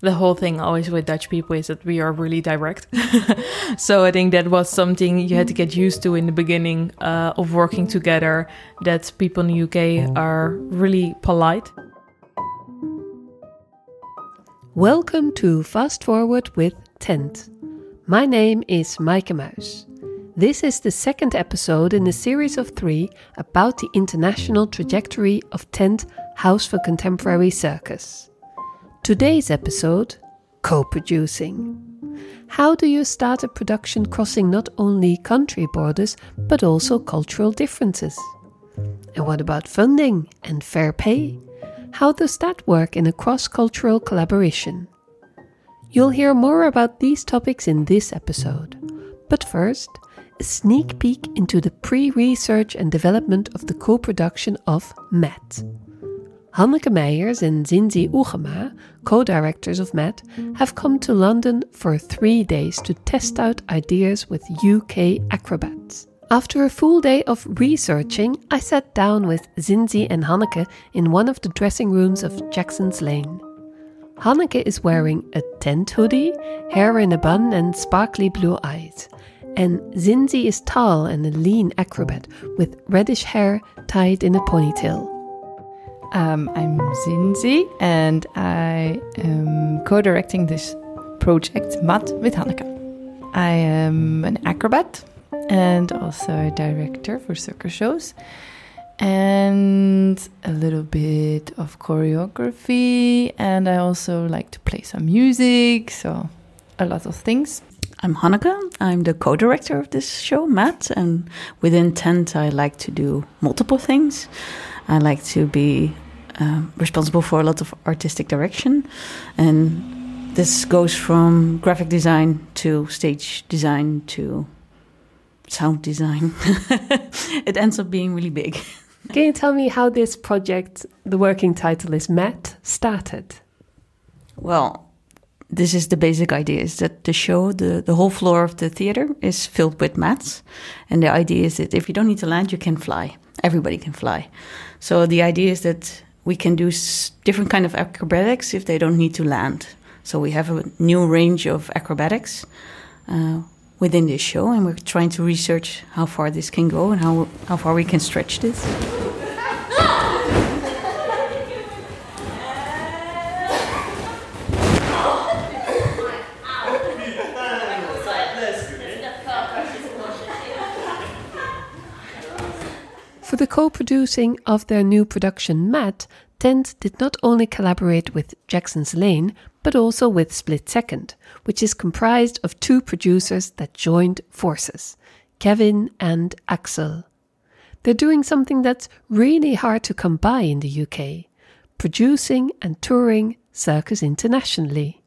the whole thing always with Dutch people is that we are really direct. so I think that was something you had to get used to in the beginning uh, of working together. That people in the UK are really polite. Welcome to Fast Forward with Tent. My name is Maaike Muis. This is the second episode in a series of three about the international trajectory of Tent House for Contemporary Circus. Today's episode co producing. How do you start a production crossing not only country borders but also cultural differences? And what about funding and fair pay? How does that work in a cross cultural collaboration? You'll hear more about these topics in this episode. But first, a sneak peek into the pre research and development of the co production of MET. Hanneke Meijers and Zinzi Oegema, co-directors of MET, have come to London for three days to test out ideas with UK acrobats. After a full day of researching, I sat down with Zinzi and Hanneke in one of the dressing rooms of Jackson's Lane. Hanneke is wearing a tent hoodie, hair in a bun, and sparkly blue eyes. And Zinzi is tall and a lean acrobat with reddish hair tied in a ponytail. Um, I'm Zinzi, and I am co directing this project, Mat, with Hanneke. I am an acrobat and also a director for circus shows, and a little bit of choreography, and I also like to play some music, so a lot of things. I'm Hanneke. I'm the co director of this show, Mat, and within Tent, I like to do multiple things. I like to be um, responsible for a lot of artistic direction, and this goes from graphic design to stage design to sound design. it ends up being really big. Can you tell me how this project, the working title is MET, started? Well, this is the basic idea is that the show, the, the whole floor of the theater is filled with mats. And the idea is that if you don't need to land, you can fly. Everybody can fly. So the idea is that we can do different kind of acrobatics if they don't need to land. So we have a new range of acrobatics uh, within this show, and we're trying to research how far this can go and how how far we can stretch this. Co producing of their new production, Matt, Tent did not only collaborate with Jackson's Lane, but also with Split Second, which is comprised of two producers that joined forces, Kevin and Axel. They're doing something that's really hard to come by in the UK producing and touring circus internationally.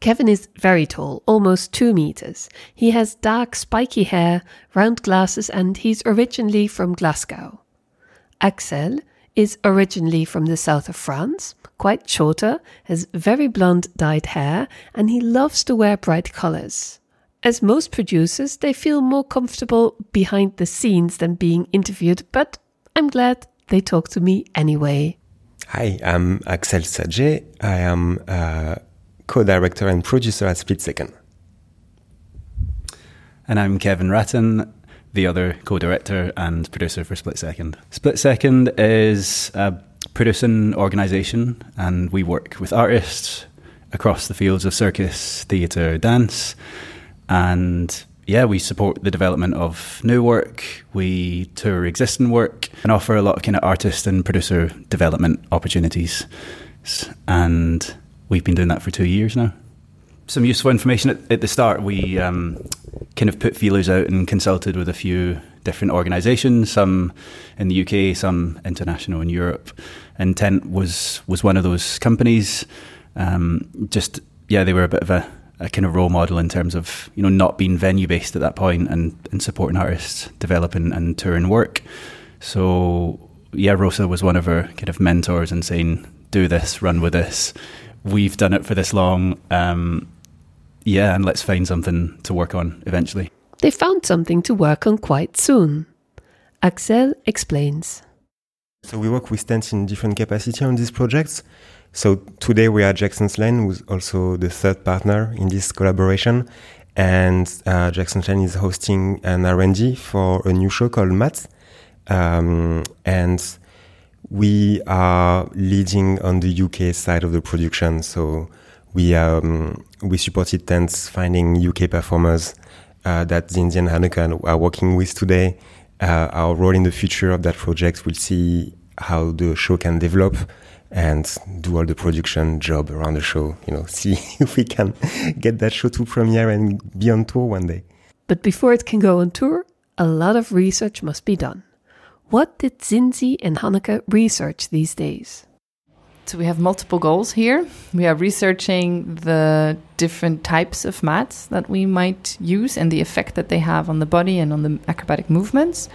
Kevin is very tall, almost two meters. He has dark, spiky hair, round glasses, and he's originally from Glasgow. Axel is originally from the south of France, quite shorter, has very blonde dyed hair, and he loves to wear bright colors. As most producers, they feel more comfortable behind the scenes than being interviewed, but I'm glad they talk to me anyway. Hi, I'm Axel Sadje. I am uh, co-director and producer at Split Second. And I'm Kevin Ratton, the other co-director and producer for Split Second. Split Second is a producing organisation, and we work with artists across the fields of circus, theatre, dance, and yeah, we support the development of new work. We tour existing work and offer a lot of kind of artist and producer development opportunities. And we've been doing that for two years now. Some useful information at, at the start. We um, kind of put feelers out and consulted with a few different organisations, some in the UK, some international in Europe. And Tent was was one of those companies. Um, just yeah, they were a bit of a, a, kind of role model in terms of you know not being venue based at that point and, and supporting artists developing and touring work. So yeah, Rosa was one of our kind of mentors and saying, "Do this, run with this." We've done it for this long. Um, yeah, and let's find something to work on eventually. They found something to work on quite soon. Axel explains. So we work with Tent in different capacity on these projects. So today we are Jackson's Lane, who's also the third partner in this collaboration. And uh, Jackson's Lane is hosting an R&D for a new show called Matt. Um, and we are leading on the UK side of the production. So we um, we supported Tents finding UK performers uh, that Zinzi and Hanneke are working with today. Uh, our role in the future of that project, we'll see how the show can develop and do all the production job around the show. You know, see if we can get that show to premiere and be on tour one day. But before it can go on tour, a lot of research must be done. What did Zinzi and Hanneke research these days? So we have multiple goals here. We are researching the different types of mats that we might use and the effect that they have on the body and on the acrobatic movements.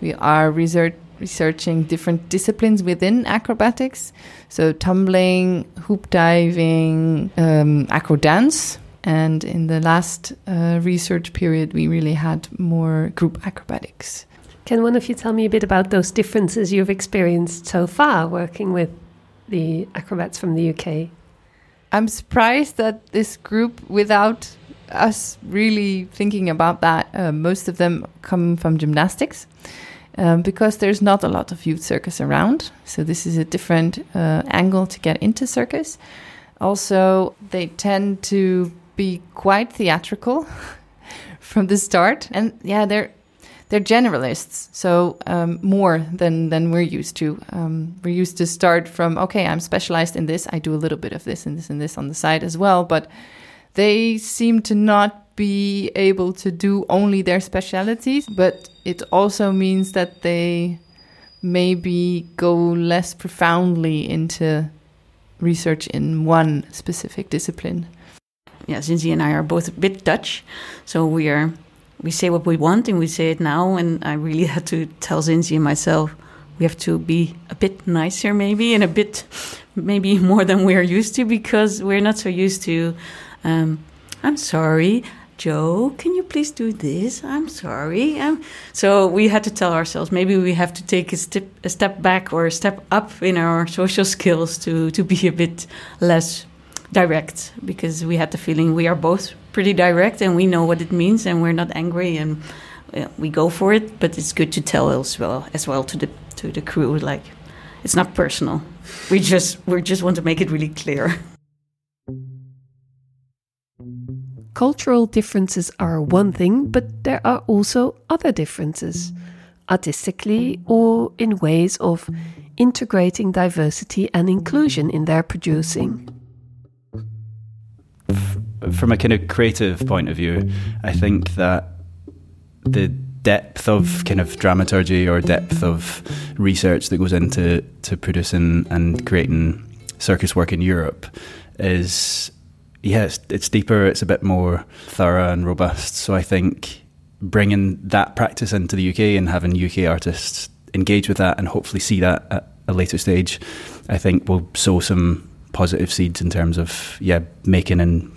We are research researching different disciplines within acrobatics, so tumbling, hoop diving, um, acro dance. And in the last uh, research period, we really had more group acrobatics. Can one of you tell me a bit about those differences you've experienced so far working with the acrobats from the UK? I'm surprised that this group, without us really thinking about that, uh, most of them come from gymnastics. Um, because there's not a lot of youth circus around. So, this is a different uh, angle to get into circus. Also, they tend to be quite theatrical from the start. And yeah, they're they're generalists, so um, more than than we're used to. Um, we're used to start from okay, I'm specialized in this. I do a little bit of this and this and this on the side as well, but they seem to not be able to do only their specialities. But it also means that they maybe go less profoundly into research in one specific discipline. Yeah, Zinzi and I are both a bit Dutch, so we are we say what we want and we say it now. And I really had to tell Zinzi and myself we have to be a bit nicer, maybe, and a bit maybe more than we're used to because we're not so used to. Um, I'm sorry, Joe. Can you please do this? I'm sorry. Um, so we had to tell ourselves maybe we have to take a step a step back or a step up in our social skills to to be a bit less direct because we had the feeling we are both pretty direct and we know what it means and we're not angry and we go for it. But it's good to tell as well as well to the to the crew like it's not personal. We just we just want to make it really clear. Cultural differences are one thing, but there are also other differences, artistically or in ways of integrating diversity and inclusion in their producing from a kind of creative point of view, I think that the depth of kind of dramaturgy or depth of research that goes into to producing and creating circus work in Europe is yeah it's, it's deeper it's a bit more thorough and robust. So I think bringing that practice into the UK and having UK artists engage with that and hopefully see that at a later stage I think will sow some positive seeds in terms of yeah making and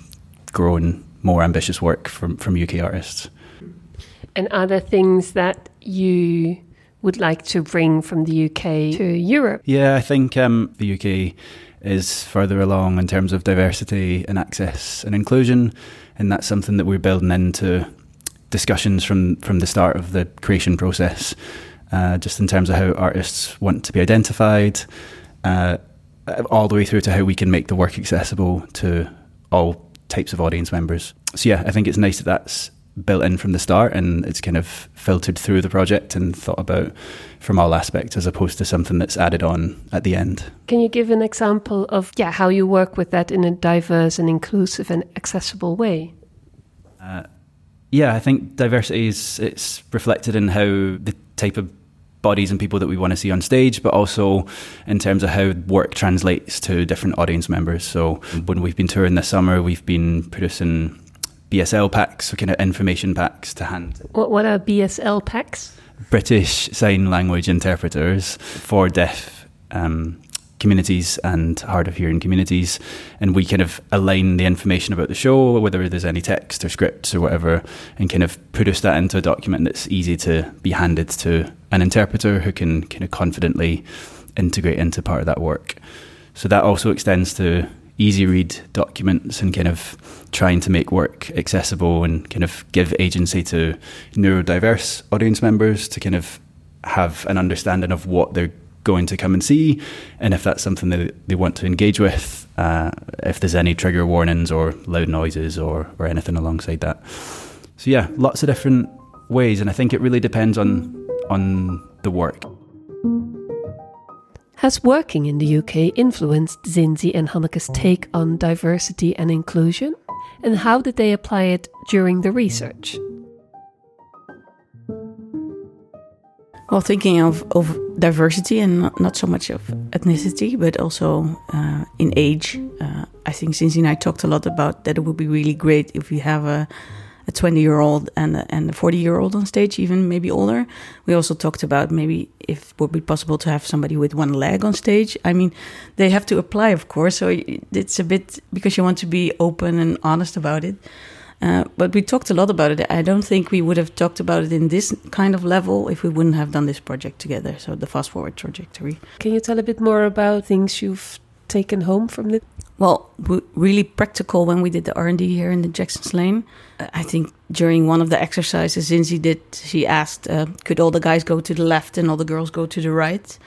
growing more ambitious work from from UK artists. And are there things that you would like to bring from the UK to Europe? Yeah, I think um, the UK is further along in terms of diversity and access and inclusion, and that's something that we're building into discussions from from the start of the creation process. Uh, just in terms of how artists want to be identified, uh, all the way through to how we can make the work accessible to all types of audience members. So yeah, I think it's nice that that's built in from the start and it's kind of filtered through the project and thought about from all aspects as opposed to something that's added on at the end. Can you give an example of yeah how you work with that in a diverse and inclusive and accessible way? Uh, yeah, I think diversity is it's reflected in how the type of bodies and people that we want to see on stage, but also in terms of how work translates to different audience members. So when we've been touring this summer, we've been producing BSL packs, so kind of information packs to hand. What, what are BSL packs? British Sign Language Interpreters for deaf um, communities and hard of hearing communities. And we kind of align the information about the show, whether there's any text or scripts or whatever, and kind of produce that into a document that's easy to be handed to an interpreter who can kind of confidently integrate into part of that work. So that also extends to easy read documents and kind of trying to make work accessible and kind of give agency to neurodiverse audience members to kind of have an understanding of what they're going to come and see and if that's something that they want to engage with uh, if there's any trigger warnings or loud noises or, or anything alongside that so yeah lots of different ways and i think it really depends on on the work Has working in the UK influenced Zinzi and Hanneke's take on diversity and inclusion? And how did they apply it during the research? Well, thinking of, of diversity and not, not so much of ethnicity, but also uh, in age, uh, I think Zinzi and I talked a lot about that it would be really great if we have a a 20 year old and a, and a 40 year old on stage, even maybe older. We also talked about maybe if it would be possible to have somebody with one leg on stage. I mean, they have to apply, of course. So it's a bit because you want to be open and honest about it. Uh, but we talked a lot about it. I don't think we would have talked about it in this kind of level if we wouldn't have done this project together. So the fast forward trajectory. Can you tell a bit more about things you've taken home from it? Well, really practical when we did the R and D here in the Jackson's Lane. Uh, I think during one of the exercises Zinzi did, she asked, uh, "Could all the guys go to the left and all the girls go to the right?"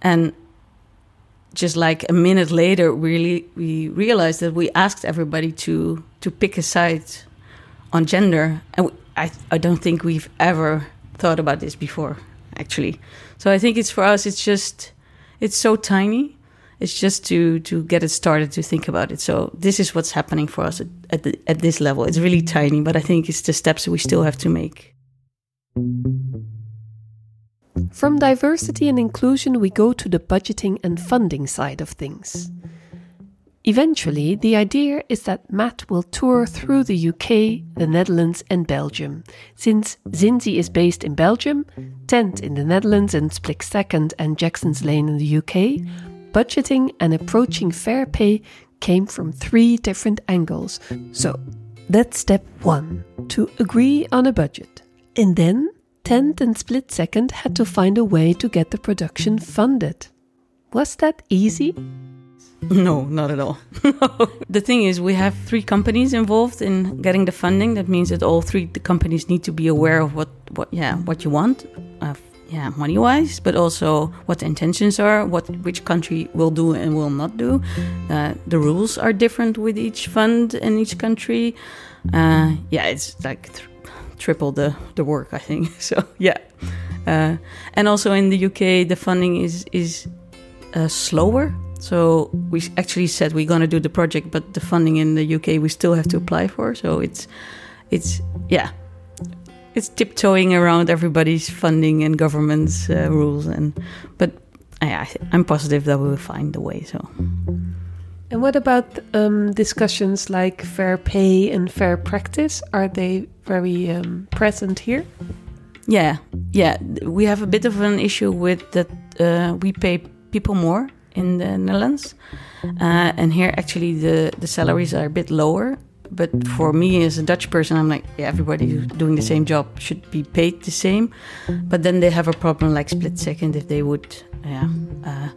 And just like a minute later, really we realized that we asked everybody to to pick a side on gender, and we, I I don't think we've ever thought about this before, actually. So I think it's for us. It's just it's so tiny it's just to to get it started to think about it. So this is what's happening for us at at, the, at this level. It's really tiny, but I think it's the steps we still have to make. From diversity and inclusion, we go to the budgeting and funding side of things. Eventually, the idea is that Matt will tour through the UK, the Netherlands, and Belgium. Since Zinzi is based in Belgium, Tent in the Netherlands, and Split Second and Jackson's Lane in the UK, budgeting and approaching fair pay came from three different angles. So, that's step one to agree on a budget. And then, Tent and Split Second had to find a way to get the production funded. Was that easy? No, not at all. the thing is, we have three companies involved in getting the funding. That means that all three the companies need to be aware of what, what yeah, what you want. Uh, yeah, money wise, but also what the intentions are, what which country will do and will not do. Uh, the rules are different with each fund in each country. Uh, yeah, it's like th- triple the, the work, I think. So yeah, uh, and also in the UK, the funding is is uh, slower. So we actually said we're going to do the project, but the funding in the UK we still have to apply for. So it's it's yeah it's tiptoeing around everybody's funding and government's uh, rules and but yeah, I'm positive that we will find a way so and what about um, discussions like fair pay and fair practice? Are they very um, present here? Yeah yeah. We have a bit of an issue with that uh, we pay people more in the Netherlands. Uh, and here actually the the salaries are a bit lower. But for me as a Dutch person, I'm like, yeah, everybody doing the same job should be paid the same. But then they have a problem like split second if they would, yeah, uh,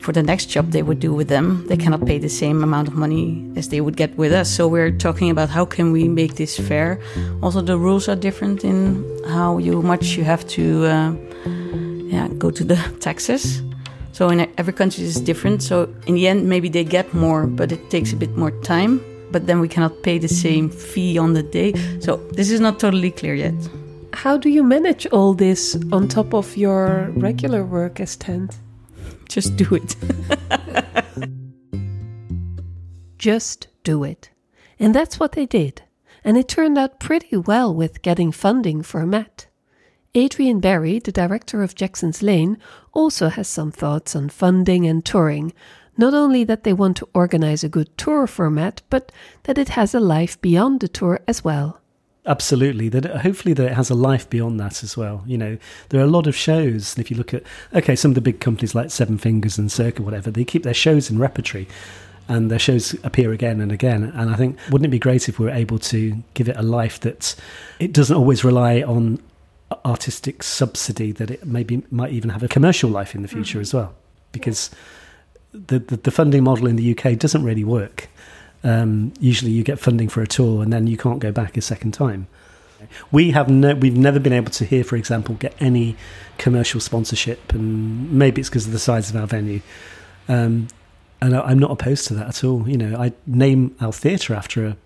for the next job they would do with them, they cannot pay the same amount of money as they would get with us. So we're talking about how can we make this fair. Also, the rules are different in how you much you have to, uh, yeah, go to the taxes. So in every country is different. So in the end, maybe they get more, but it takes a bit more time but then we cannot pay the same fee on the day. So this is not totally clear yet. How do you manage all this on top of your regular work as tent? Just do it. Just do it. And that's what they did. And it turned out pretty well with getting funding for Matt. Adrian Berry, the director of Jackson's Lane, also has some thoughts on funding and touring, not only that they want to organize a good tour format, but that it has a life beyond the tour as well. Absolutely. That hopefully that it has a life beyond that as well. You know, there are a lot of shows. and If you look at okay, some of the big companies like Seven Fingers and Circa, whatever, they keep their shows in repertory, and their shows appear again and again. And I think wouldn't it be great if we were able to give it a life that it doesn't always rely on artistic subsidy, that it maybe might even have a commercial life in the future mm-hmm. as well, because the, the, the funding model in the UK doesn't really work. Um, usually, you get funding for a tour and then you can't go back a second time. We have no, we've never been able to here, for example, get any commercial sponsorship, and maybe it's because of the size of our venue. Um, and I, I'm not opposed to that at all. You know, I name our theatre after a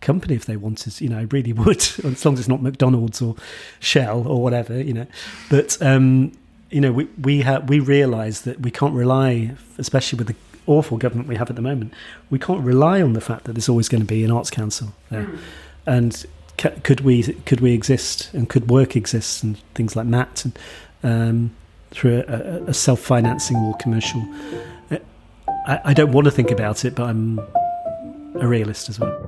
company if they wanted. You know, I really would, as long as it's not McDonald's or Shell or whatever. You know, but um, you know, we we we realise that we can't rely, especially with the awful government we have at the moment, we can't rely on the fact that there's always going to be an arts council there, and ca- could we could we exist and could work exist and things like that and um, through a, a, a self-financing or commercial. uh, I, I don't want to think about it, but I'm a realist as well.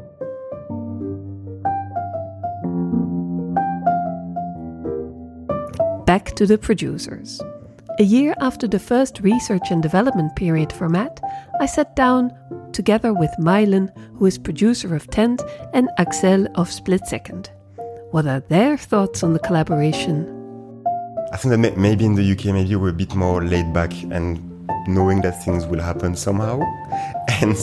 Back to the producers. A year after the first research and development period for Matt, I sat down together with Mylan, who is producer of Tent, and Axel of Split Second. What are their thoughts on the collaboration? I think that maybe in the UK, maybe we're a bit more laid back and knowing that things will happen somehow. And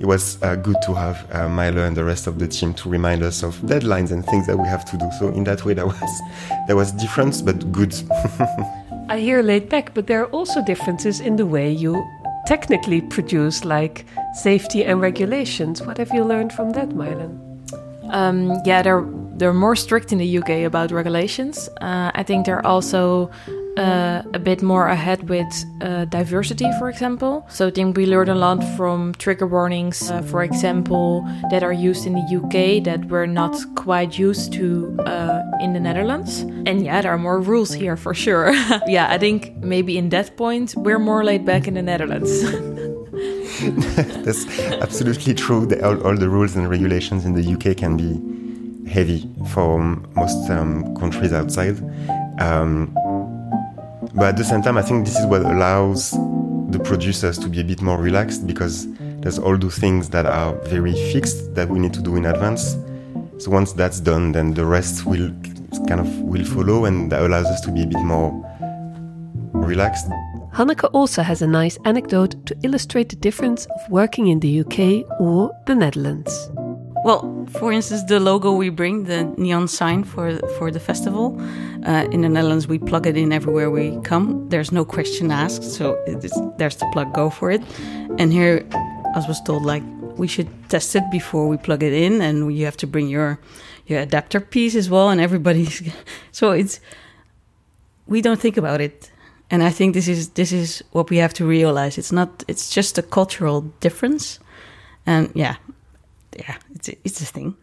it was uh, good to have uh, and the rest of the team to remind us of deadlines and things that we have to do. So in that way, that was that was different but good. I hear laid back, but there are also differences in the way you technically produce, like safety and regulations. What have you learned from that, Mylan? Um, yeah, they're they're more strict in the UK about regulations. Uh, I think they're also uh, a bit more ahead with uh, diversity, for example. So I think we learned a lot from trigger warnings, uh, for example, that are used in the UK that we're not quite used to uh, in the Netherlands. And yeah, there are more rules here for sure. yeah, I think maybe in that point we're more laid back in the Netherlands. That's absolutely true. The, all, all the rules and regulations in the UK can be heavy for most um, countries outside. Um, but at the same time, I think this is what allows the producers to be a bit more relaxed because there's all those things that are very fixed that we need to do in advance. So once that's done, then the rest will kind of will follow, and that allows us to be a bit more relaxed. Hanneke also has a nice anecdote to illustrate the difference of working in the UK or the Netherlands. Well, for instance, the logo we bring, the neon sign for for the festival, uh, in the Netherlands we plug it in everywhere we come. There's no question asked, so there's the plug, go for it. And here, as was told like we should test it before we plug it in, and you have to bring your your adapter piece as well. And everybody's so it's we don't think about it. And I think this is this is what we have to realize. It's not. It's just a cultural difference, and yeah, yeah, it's a, it's a thing.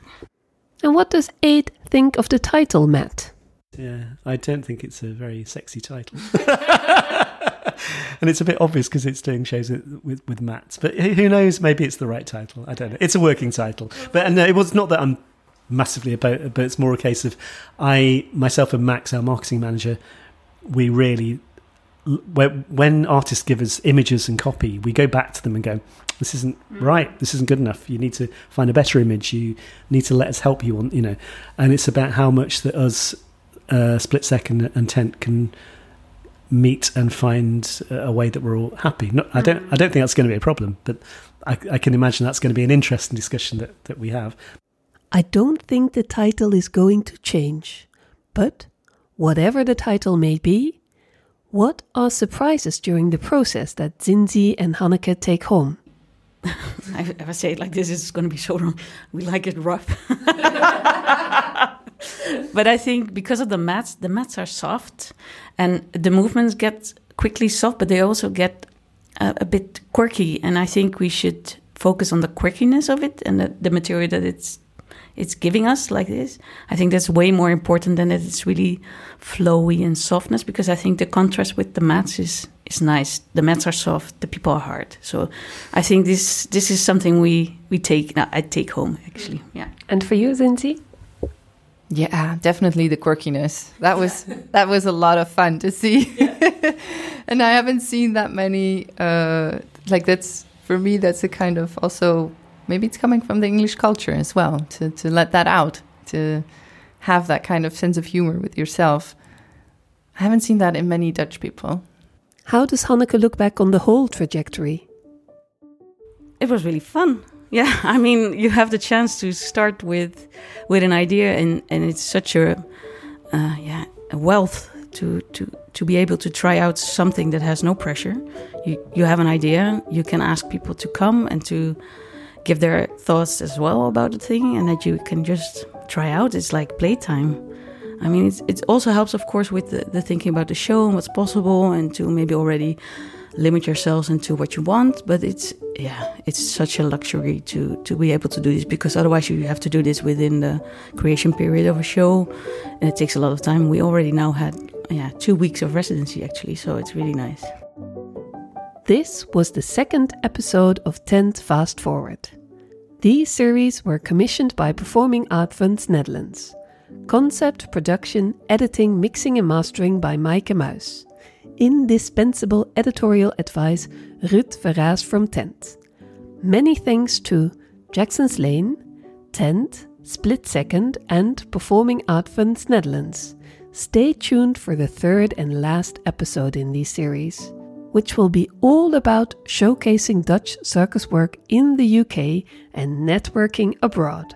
And what does Ade think of the title, Matt? Yeah, I don't think it's a very sexy title. and it's a bit obvious because it's doing shows with, with, with Matt. But who who knows? Maybe it's the right title. I don't know. It's a working title. But and, it was not that I'm massively about it, but it's more a case of I, myself and Max, our marketing manager, we really, when, when artists give us images and copy, we go back to them and go, this isn't right. This isn't good enough. You need to find a better image. You need to let us help you on, you know. And it's about how much that us, uh, split second and tent can meet and find a way that we're all happy. I don't. I don't think that's going to be a problem, but I, I can imagine that's going to be an interesting discussion that, that we have. I don't think the title is going to change. But whatever the title may be, what are surprises during the process that Zinzi and Hanneke take home? I, if I say it like this, it's going to be so wrong. We like it rough. but I think because of the mats, the mats are soft, and the movements get quickly soft, but they also get a, a bit quirky. And I think we should focus on the quirkiness of it and the, the material that it's it's giving us like this. I think that's way more important than that it's really flowy and softness because I think the contrast with the mats is is nice. The mats are soft, the people are hard. So I think this this is something we we take no, I take home actually. Yeah. And for you, Zinzi? Yeah, definitely the quirkiness. That was that was a lot of fun to see, and I haven't seen that many. Uh, like that's for me. That's a kind of also maybe it's coming from the English culture as well to to let that out to have that kind of sense of humor with yourself. I haven't seen that in many Dutch people. How does Hanneke look back on the whole trajectory? it was really fun. Yeah, I mean, you have the chance to start with with an idea, and and it's such a uh, yeah a wealth to to to be able to try out something that has no pressure. You you have an idea, you can ask people to come and to give their thoughts as well about the thing, and that you can just try out. It's like playtime. I mean, it's, it also helps, of course, with the, the thinking about the show and what's possible, and to maybe already limit yourselves into what you want. But it's yeah, it's such a luxury to to be able to do this because otherwise you have to do this within the creation period of a show, and it takes a lot of time. We already now had yeah two weeks of residency actually, so it's really nice. This was the second episode of Tent Fast Forward. These series were commissioned by Performing Art Funds Netherlands. Concept, production, editing, mixing, and mastering by Maaike Muis. Indispensable editorial advice Ruud Verraas from Tent. Many thanks to Jackson's Lane, Tent, Split Second, and Performing Art Funds Netherlands. Stay tuned for the third and last episode in this series, which will be all about showcasing Dutch circus work in the UK and networking abroad.